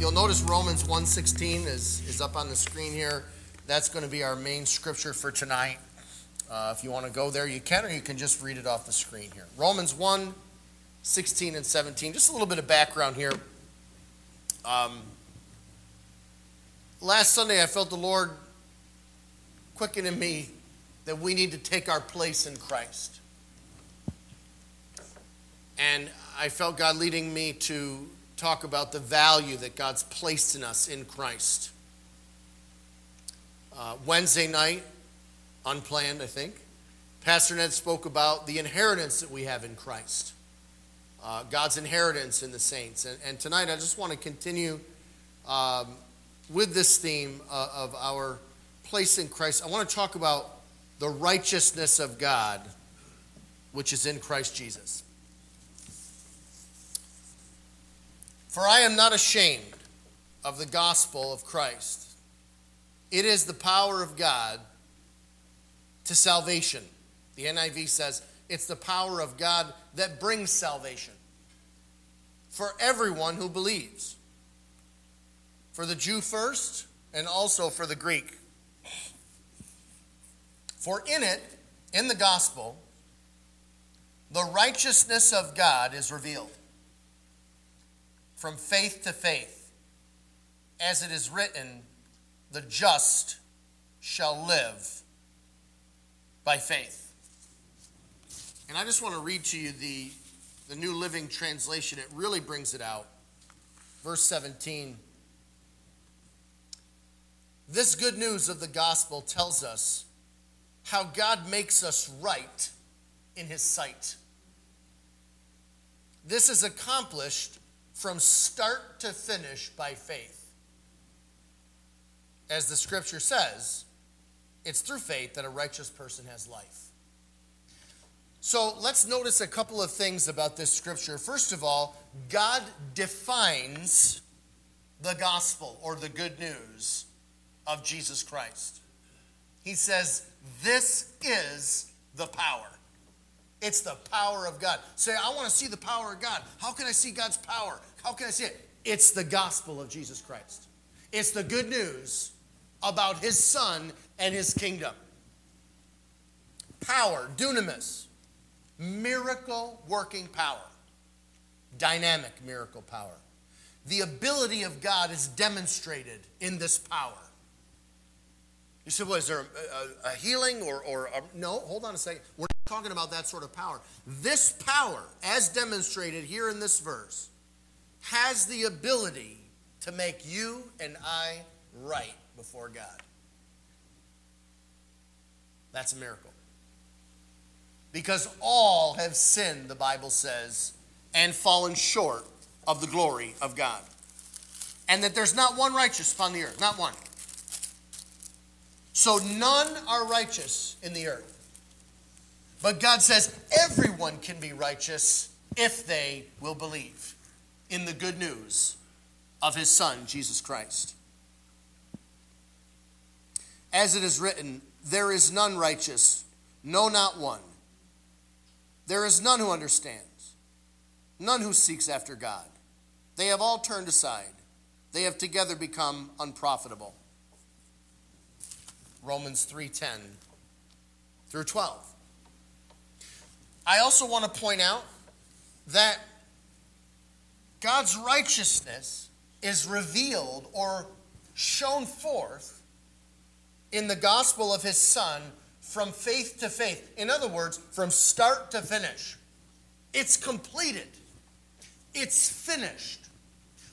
You'll notice Romans 1:16 is, is up on the screen here. That's going to be our main scripture for tonight. Uh, if you want to go there, you can, or you can just read it off the screen here. Romans 1, 16 and 17. Just a little bit of background here. Um, last Sunday, I felt the Lord quicken in me that we need to take our place in Christ. And I felt God leading me to talk about the value that God's placed in us in Christ. Uh, Wednesday night, unplanned, I think, Pastor Ned spoke about the inheritance that we have in Christ, uh, God's inheritance in the saints. And, and, tonight, I just want to continue um, with this theme uh, of our place in Christ. I want to talk about the righteousness of God, which is in Christ Jesus. For I am not ashamed of the gospel of Christ. It is the power of God to salvation. The NIV says it's the power of God that brings salvation for everyone who believes. For the Jew first, and also for the Greek. For in it, in the gospel, the righteousness of God is revealed from faith to faith. As it is written, the just shall live by faith. And I just want to read to you the, the New Living Translation. It really brings it out. Verse 17. This good news of the gospel tells us how God makes us right in his sight. This is accomplished from start to finish by faith. As the scripture says, it's through faith that a righteous person has life. So let's notice a couple of things about this scripture. First of all, God defines the gospel or the good news of Jesus Christ. He says, This is the power. It's the power of God. Say, I want to see the power of God. How can I see God's power? How can I see it? It's the gospel of Jesus Christ. It's the good news about his son and his kingdom. Power, dunamis, miracle working power, dynamic miracle power. The ability of God is demonstrated in this power. You said, well, is there a, a, a healing or, or a, no? Hold on a second. We're not talking about that sort of power. This power, as demonstrated here in this verse, has the ability to make you and I right before God. That's a miracle. Because all have sinned, the Bible says, and fallen short of the glory of God. And that there's not one righteous upon the earth, not one. So none are righteous in the earth. But God says everyone can be righteous if they will believe in the good news of his Son, Jesus Christ. As it is written, there is none righteous, no, not one. There is none who understands, none who seeks after God. They have all turned aside, they have together become unprofitable. Romans 3:10 through 12. I also want to point out that God's righteousness is revealed or shown forth in the gospel of his son from faith to faith. In other words, from start to finish. It's completed, it's finished.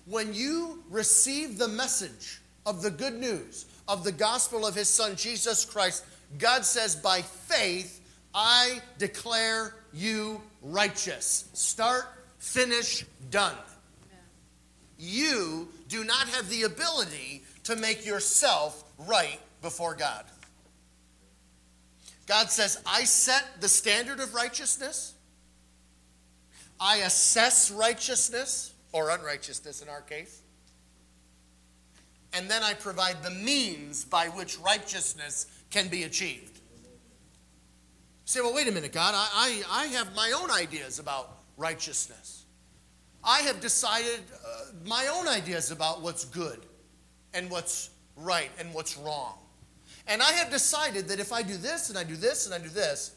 When you receive the message of the good news of the gospel of his son, Jesus Christ, God says, by faith, I declare you righteous. Start, finish, done. You do not have the ability to make yourself right before God. God says, I set the standard of righteousness. I assess righteousness, or unrighteousness in our case. And then I provide the means by which righteousness can be achieved. Say, well, wait a minute, God, I, I, I have my own ideas about righteousness. I have decided uh, my own ideas about what's good and what's right and what's wrong. And I have decided that if I do this and I do this and I do this,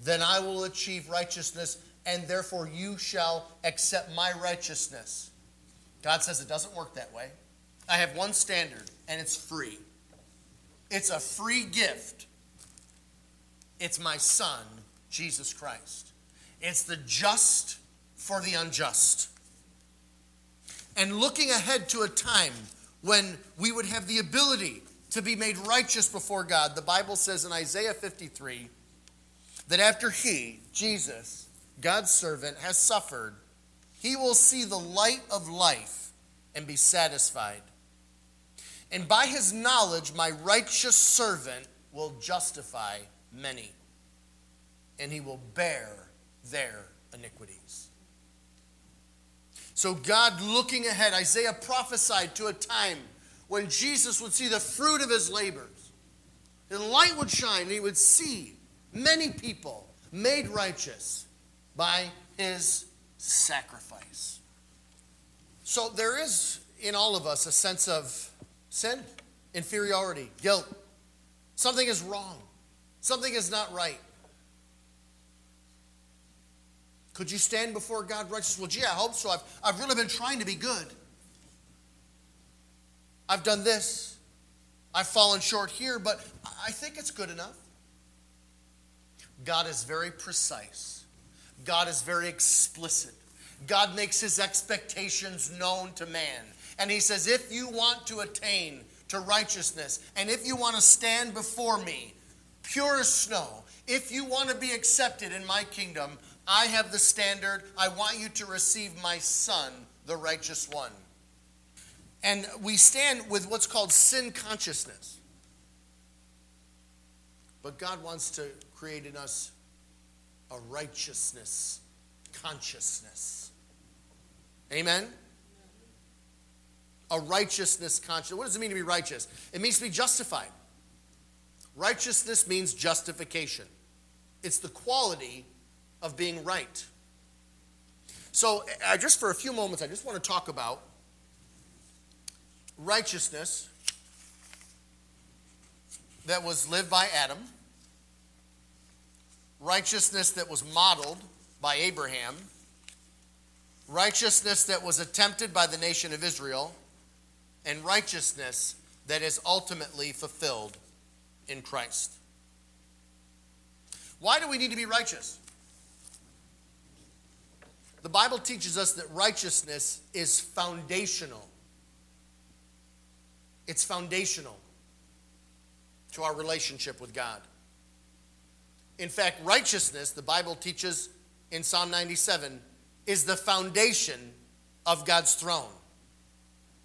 then I will achieve righteousness, and therefore you shall accept my righteousness. God says it doesn't work that way. I have one standard, and it's free. It's a free gift. It's my Son, Jesus Christ. It's the just for the unjust. And looking ahead to a time when we would have the ability to be made righteous before God, the Bible says in Isaiah 53 that after he, Jesus, God's servant, has suffered, he will see the light of life and be satisfied. And by his knowledge, my righteous servant will justify many, and he will bear their iniquities. So, God looking ahead, Isaiah prophesied to a time when Jesus would see the fruit of his labors. The light would shine, and he would see many people made righteous by his sacrifice. So, there is in all of us a sense of sin, inferiority, guilt. Something is wrong, something is not right. Could you stand before God righteous? Well, gee, I hope so. I've, I've really been trying to be good. I've done this. I've fallen short here, but I think it's good enough. God is very precise. God is very explicit. God makes his expectations known to man. And he says, if you want to attain to righteousness, and if you want to stand before me, pure as snow, if you want to be accepted in my kingdom, I have the standard. I want you to receive my son, the righteous one. And we stand with what's called sin consciousness. But God wants to create in us a righteousness consciousness. Amen? A righteousness consciousness. What does it mean to be righteous? It means to be justified. Righteousness means justification, it's the quality of being right. So, uh, just for a few moments, I just want to talk about righteousness that was lived by Adam, righteousness that was modeled by Abraham, righteousness that was attempted by the nation of Israel, and righteousness that is ultimately fulfilled in Christ. Why do we need to be righteous? The Bible teaches us that righteousness is foundational. It's foundational to our relationship with God. In fact, righteousness, the Bible teaches in Psalm 97, is the foundation of God's throne.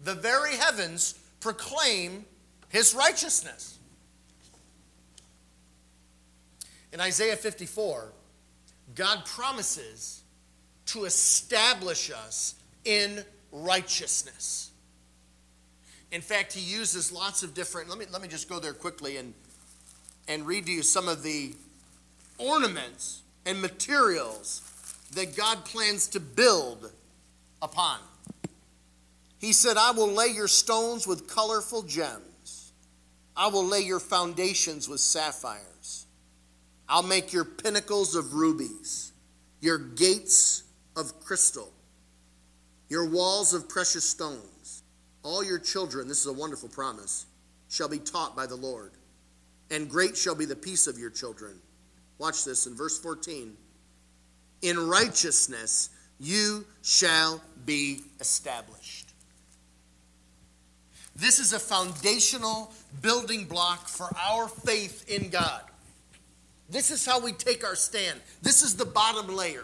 The very heavens proclaim his righteousness. In Isaiah 54, God promises to establish us in righteousness. In fact, he uses lots of different, let me, let me just go there quickly and, and read to you some of the ornaments and materials that God plans to build upon. He said, I will lay your stones with colorful gems. I will lay your foundations with sapphires. I'll make your pinnacles of rubies, your gates of crystal, your walls of precious stones. All your children, this is a wonderful promise, shall be taught by the Lord, and great shall be the peace of your children. Watch this in verse 14. In righteousness you shall be established. This is a foundational building block for our faith in God. This is how we take our stand. This is the bottom layer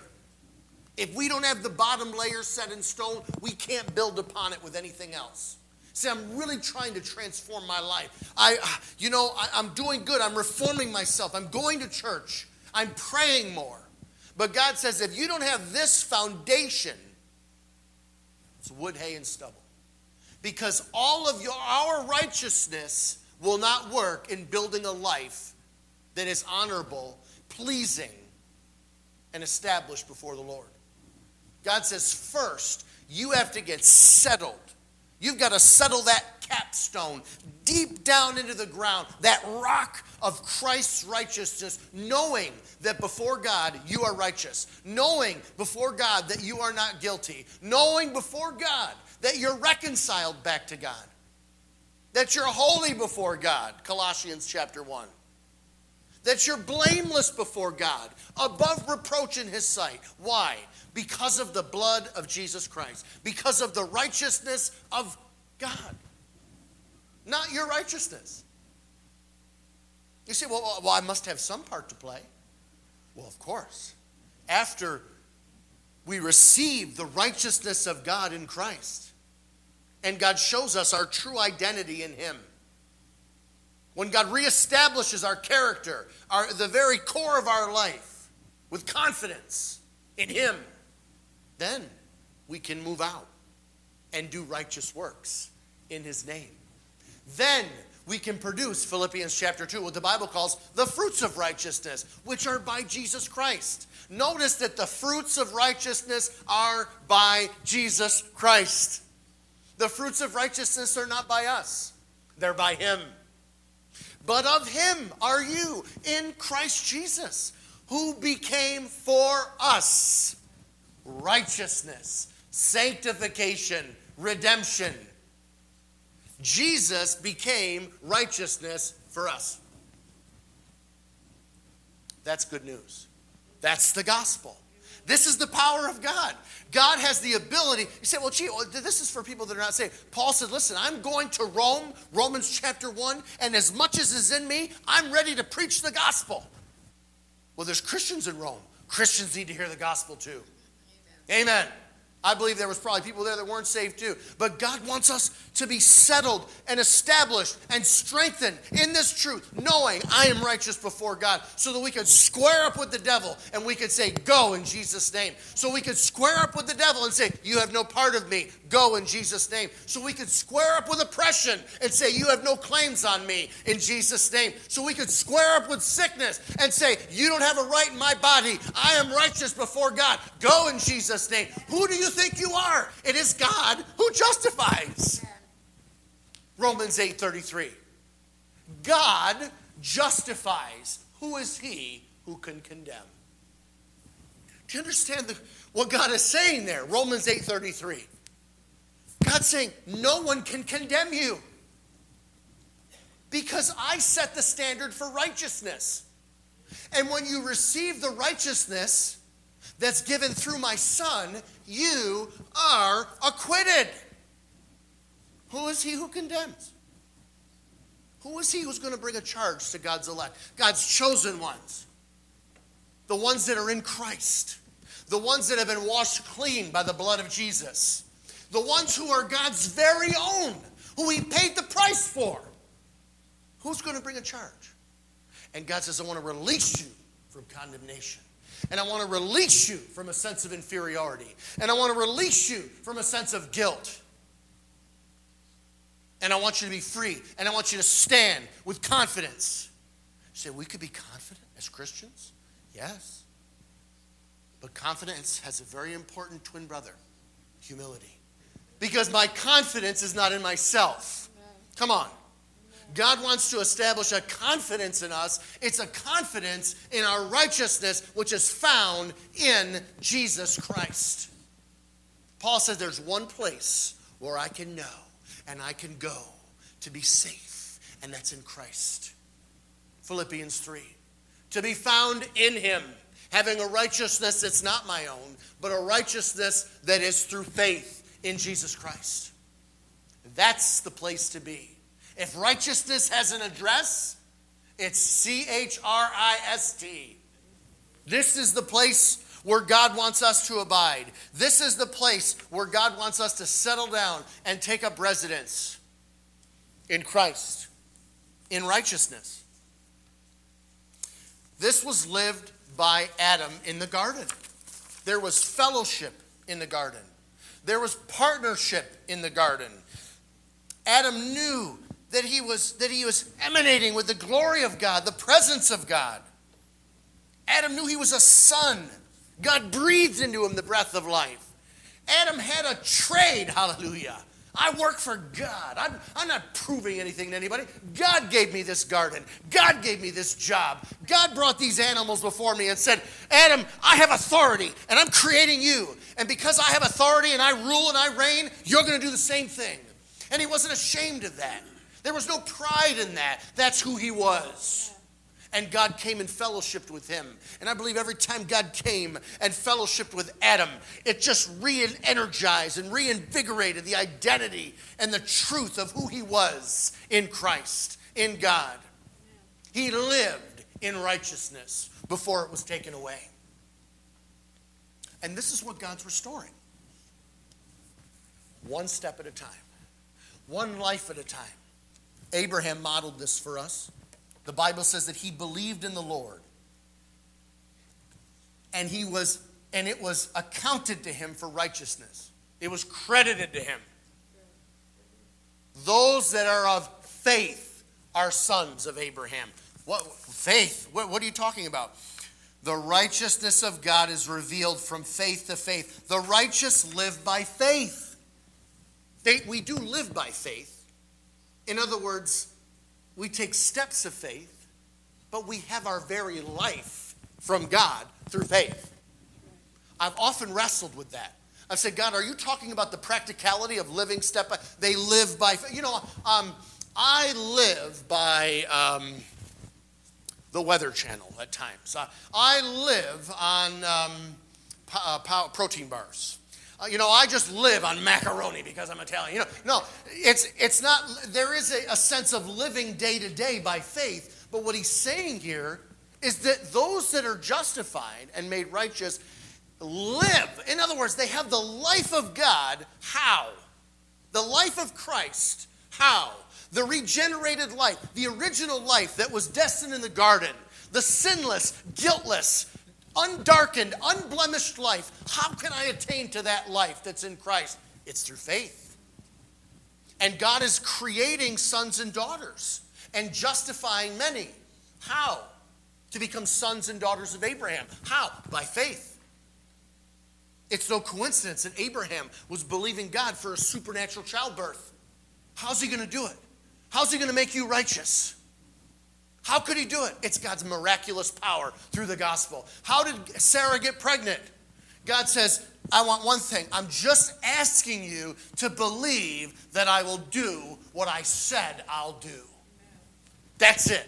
If we don't have the bottom layer set in stone, we can't build upon it with anything else. See, I'm really trying to transform my life. I, you know, I, I'm doing good. I'm reforming myself. I'm going to church. I'm praying more. But God says, if you don't have this foundation, it's wood, hay, and stubble. Because all of your, our righteousness will not work in building a life that is honorable, pleasing, and established before the Lord. God says, first, you have to get settled. You've got to settle that capstone deep down into the ground, that rock of Christ's righteousness, knowing that before God you are righteous, knowing before God that you are not guilty, knowing before God that you're reconciled back to God, that you're holy before God, Colossians chapter 1 that you're blameless before God, above reproach in His sight. Why? Because of the blood of Jesus Christ, because of the righteousness of God, not your righteousness. You say, well, well, I must have some part to play. Well, of course. After we receive the righteousness of God in Christ, and God shows us our true identity in Him when God reestablishes our character, our, the very core of our life, with confidence in Him, then we can move out and do righteous works in His name. Then we can produce, Philippians chapter 2, what the Bible calls the fruits of righteousness, which are by Jesus Christ. Notice that the fruits of righteousness are by Jesus Christ. The fruits of righteousness are not by us, they're by Him but of him are you in Christ Jesus, who became for us righteousness, sanctification, redemption. Jesus became righteousness for us. That's good news. That's the gospel. This is the power of God. God has the ability. You say, well, gee, this is for people that are not saved. Paul said, listen, I'm going to Rome, Romans chapter 1, and as much as is in me, I'm ready to preach the gospel. Well, there's Christians in Rome. Christians need to hear the gospel too. Amen. I believe there was probably people there that weren't saved too. But God wants us to be settled and established and strengthened in this truth, knowing I am righteous before God, so that we could square up with the devil and we could say, Go in Jesus' name. So we could square up with the devil and say, You have no part of me. Go in Jesus' name. So we could square up with oppression and say, You have no claims on me in Jesus' name. So we could square up with sickness and say, You don't have a right in my body. I am righteous before God. Go in Jesus' name. Who do you think you are? It is God who justifies. Romans 8:33. God justifies. Who is he who can condemn? Do you understand the, what God is saying there? Romans 8:33. God's saying, No one can condemn you because I set the standard for righteousness. And when you receive the righteousness that's given through my Son, you are acquitted. Who is he who condemns? Who is he who's going to bring a charge to God's elect? God's chosen ones. The ones that are in Christ. The ones that have been washed clean by the blood of Jesus the ones who are God's very own, who He paid the price for. Who's going to bring a charge? And God says, I want to release you from condemnation. And I want to release you from a sense of inferiority. And I want to release you from a sense of guilt. And I want you to be free. And I want you to stand with confidence. You say, we could be confident as Christians? Yes. But confidence has a very important twin brother humility because my confidence is not in myself. Come on. God wants to establish a confidence in us. It's a confidence in our righteousness, which is found in Jesus Christ. Paul says there's one place where I can know and I can go to be safe, and that's in Christ. Philippians 3. To be found in Him, having a righteousness that's not my own, but a righteousness that is through faith in Jesus Christ. That's the place to be. If righteousness has an address, it's C H R I S T. This is the place where God wants us to abide. This is the place where God wants us to settle down and take up residence in Christ, in righteousness. This was lived by Adam in the garden. There was fellowship in the garden, there was partnership in the garden. Adam knew that he was, that he was emanating with the glory of God, the presence of God. Adam knew he was a son. God breathed into him the breath of life. Adam had a trade, hallelujah. I work for God. I'm, I'm not proving anything to anybody. God gave me this garden. God gave me this job. God brought these animals before me and said, Adam, I have authority and I'm creating you. And because I have authority and I rule and I reign, you're going to do the same thing. And he wasn't ashamed of that. There was no pride in that. That's who he was. And God came and fellowshipped with him. And I believe every time God came and fellowshipped with Adam, it just re energized and reinvigorated the identity and the truth of who he was in Christ, in God. He lived in righteousness before it was taken away. And this is what God's restoring one step at a time, one life at a time. Abraham modeled this for us. The Bible says that he believed in the Lord. And he was and it was accounted to him for righteousness. It was credited to him. Those that are of faith are sons of Abraham. What faith? What, what are you talking about? The righteousness of God is revealed from faith to faith. The righteous live by faith. They, we do live by faith. In other words, we take steps of faith, but we have our very life from God through faith. I've often wrestled with that. I've said, God, are you talking about the practicality of living step by? They live by, you know, um, I live by um, the Weather Channel at times. Uh, I live on um, uh, protein bars. Uh, you know, I just live on macaroni because I'm Italian. You know, no, it's it's not. There is a, a sense of living day to day by faith, but what he's saying here is that those that are justified and made righteous live. In other words, they have the life of God. How? The life of Christ. How? The regenerated life, the original life that was destined in the garden, the sinless, guiltless, undarkened, unblemished life. How can I attain to that life that's in Christ? It's through faith. And God is creating sons and daughters and justifying many. How? To become sons and daughters of Abraham. How? By faith. It's no coincidence that Abraham was believing God for a supernatural childbirth. How's he going to do it? How's he going to make you righteous? How could he do it? It's God's miraculous power through the gospel. How did Sarah get pregnant? God says, I want one thing. I'm just asking you to believe that I will do what I said I'll do. That's it.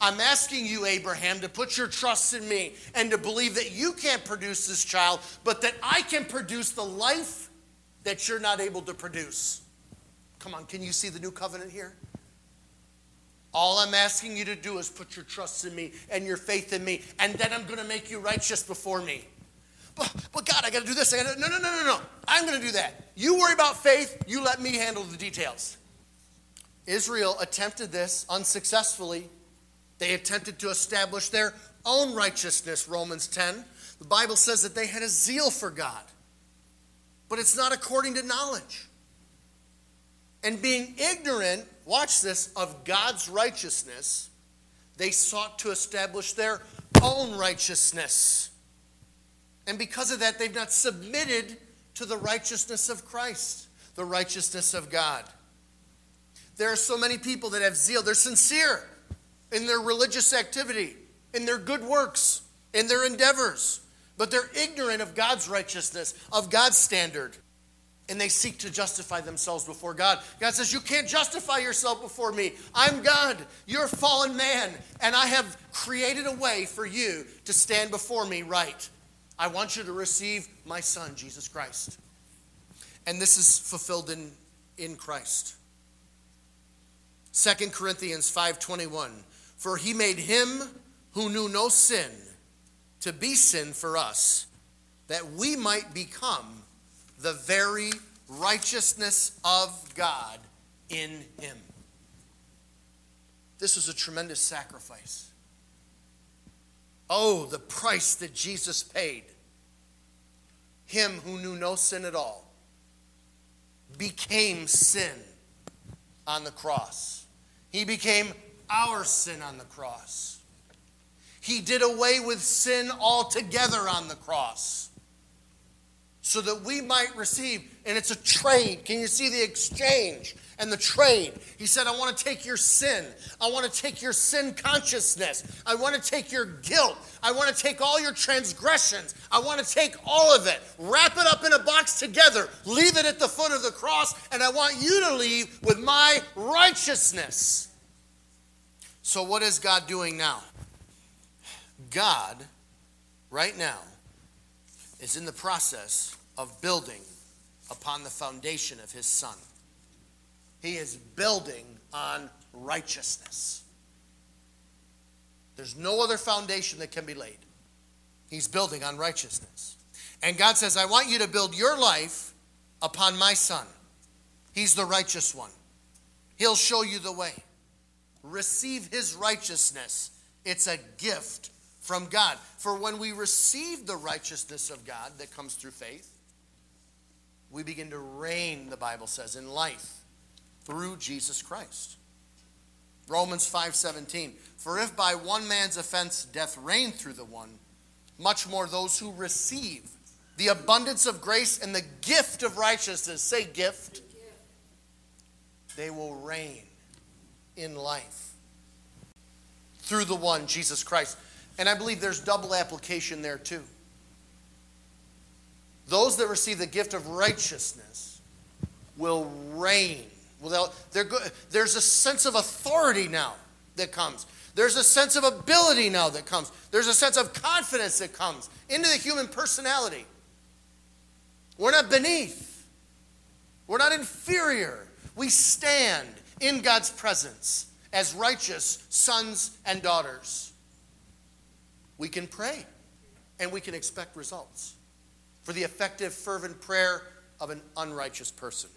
I'm asking you, Abraham, to put your trust in me and to believe that you can't produce this child, but that I can produce the life that you're not able to produce. Come on, can you see the new covenant here? All I'm asking you to do is put your trust in me and your faith in me, and then I'm going to make you righteous before me. But, but God, I got to do this. I got to no, no, no, no, no. I'm going to do that. You worry about faith. You let me handle the details. Israel attempted this unsuccessfully. They attempted to establish their own righteousness. Romans 10. The Bible says that they had a zeal for God, but it's not according to knowledge. And being ignorant watch this, of God's righteousness, they sought to establish their own righteousness. And because of that, they've not submitted to the righteousness of Christ, the righteousness of God. There are so many people that have zeal. They're sincere in their religious activity, in their good works, in their endeavors, but they're ignorant of God's righteousness, of God's standard and they seek to justify themselves before God. God says, You can't justify yourself before me. I'm God. You're a fallen man, and I have created a way for you to stand before me right. I want you to receive my son, Jesus Christ. And this is fulfilled in, in Christ. 2 Corinthians 5:21 For he made him who knew no sin to be sin for us that we might become the very righteousness of God in him. This was a tremendous sacrifice. Oh, the price that Jesus paid. Him who knew no sin at all became sin on the cross. He became our sin on the cross. He did away with sin altogether on the cross so that we might receive. And it's a trade. Can you see the exchange and the trade? He said, I want to take your sin. I want to take your sin consciousness. I want to take your guilt. I want to take all your transgressions. I want to take all of it, wrap it up in a box together, leave it at the foot of the cross, and I want you to leave with my righteousness. So, what is God doing now? God, right now, is in the process of building upon the foundation of his son. He is building on righteousness. There's no other foundation that can be laid. He's building on righteousness. And God says, I want you to build your life upon my son. He's the righteous one. He'll show you the way. Receive his righteousness. It's a gift from God. For when we receive the righteousness of God that comes through faith, we begin to reign, the Bible says, in life through Jesus Christ. Romans 5:17 For if by one man's offense death reigned through the one much more those who receive the abundance of grace and the gift of righteousness say gift they will reign in life through the one Jesus Christ and I believe there's double application there too. Those that receive the gift of righteousness will reign. Well, there's a sense of authority now that comes. There's a sense of ability now that comes. There's a sense of confidence that comes into the human personality. We're not beneath, we're not inferior. We stand in God's presence as righteous sons and daughters we can pray and we can expect results for the effective, fervent prayer of an unrighteous person.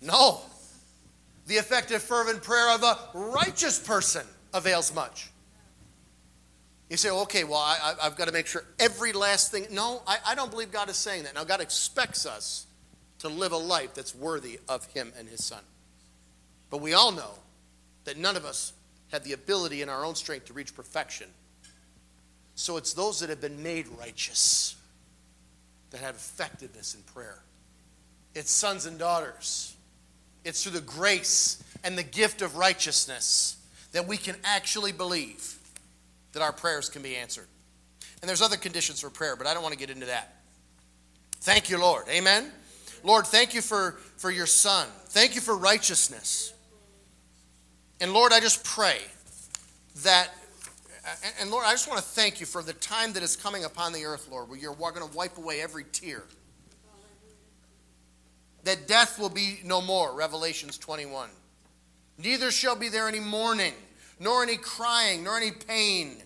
No. The effective, fervent prayer of a righteous person avails much. You say, okay, well, I, have got to make sure every last thing. No, I, I don't believe God is saying that. Now, God expects us to live a life that's worthy of Him and His Son. But we all know that none of us have the ability in our own strength to reach perfection. So it's those that have been made righteous that have effectiveness in prayer. It's sons and daughters. It's through the grace and the gift of righteousness that we can actually believe that our prayers can be answered. And there's other conditions for prayer, but I don't want to get into that. Thank you, Lord. Amen. Lord, thank you for, for your son. Thank you for righteousness. And Lord, I just pray that and, and Lord, I just want to thank you for the time that is coming upon the earth, Lord, where you're going to wipe away every tear. That death will be no more, Revelations 21. Neither shall be there any mourning, nor any crying, nor any pain.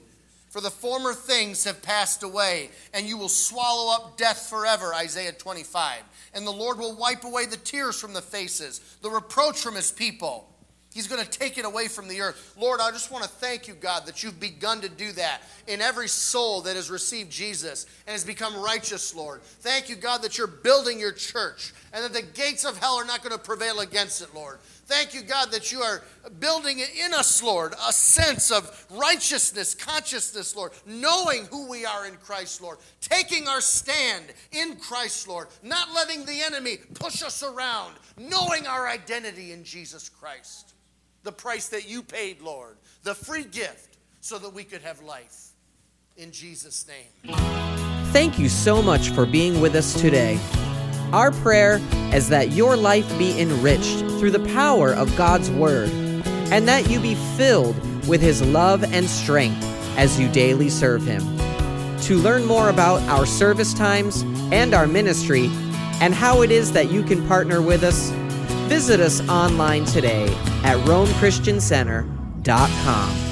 For the former things have passed away, and you will swallow up death forever, Isaiah 25. And the Lord will wipe away the tears from the faces, the reproach from his people. He's going to take it away from the earth. Lord, I just want to thank you, God, that you've begun to do that in every soul that has received Jesus and has become righteous, Lord. Thank you, God, that you're building your church and that the gates of hell are not going to prevail against it, Lord. Thank you, God, that you are building in us, Lord, a sense of righteousness, consciousness, Lord, knowing who we are in Christ, Lord, taking our stand in Christ, Lord, not letting the enemy push us around, knowing our identity in Jesus Christ the price that you paid, Lord, the free gift so that we could have life. In Jesus' name. Thank you so much for being with us today. Our prayer is that your life be enriched through the power of God's Word and that you be filled with His love and strength as you daily serve Him. To learn more about our service times and our ministry and how it is that you can partner with us, Visit us online today at RomeChristianCenter.com.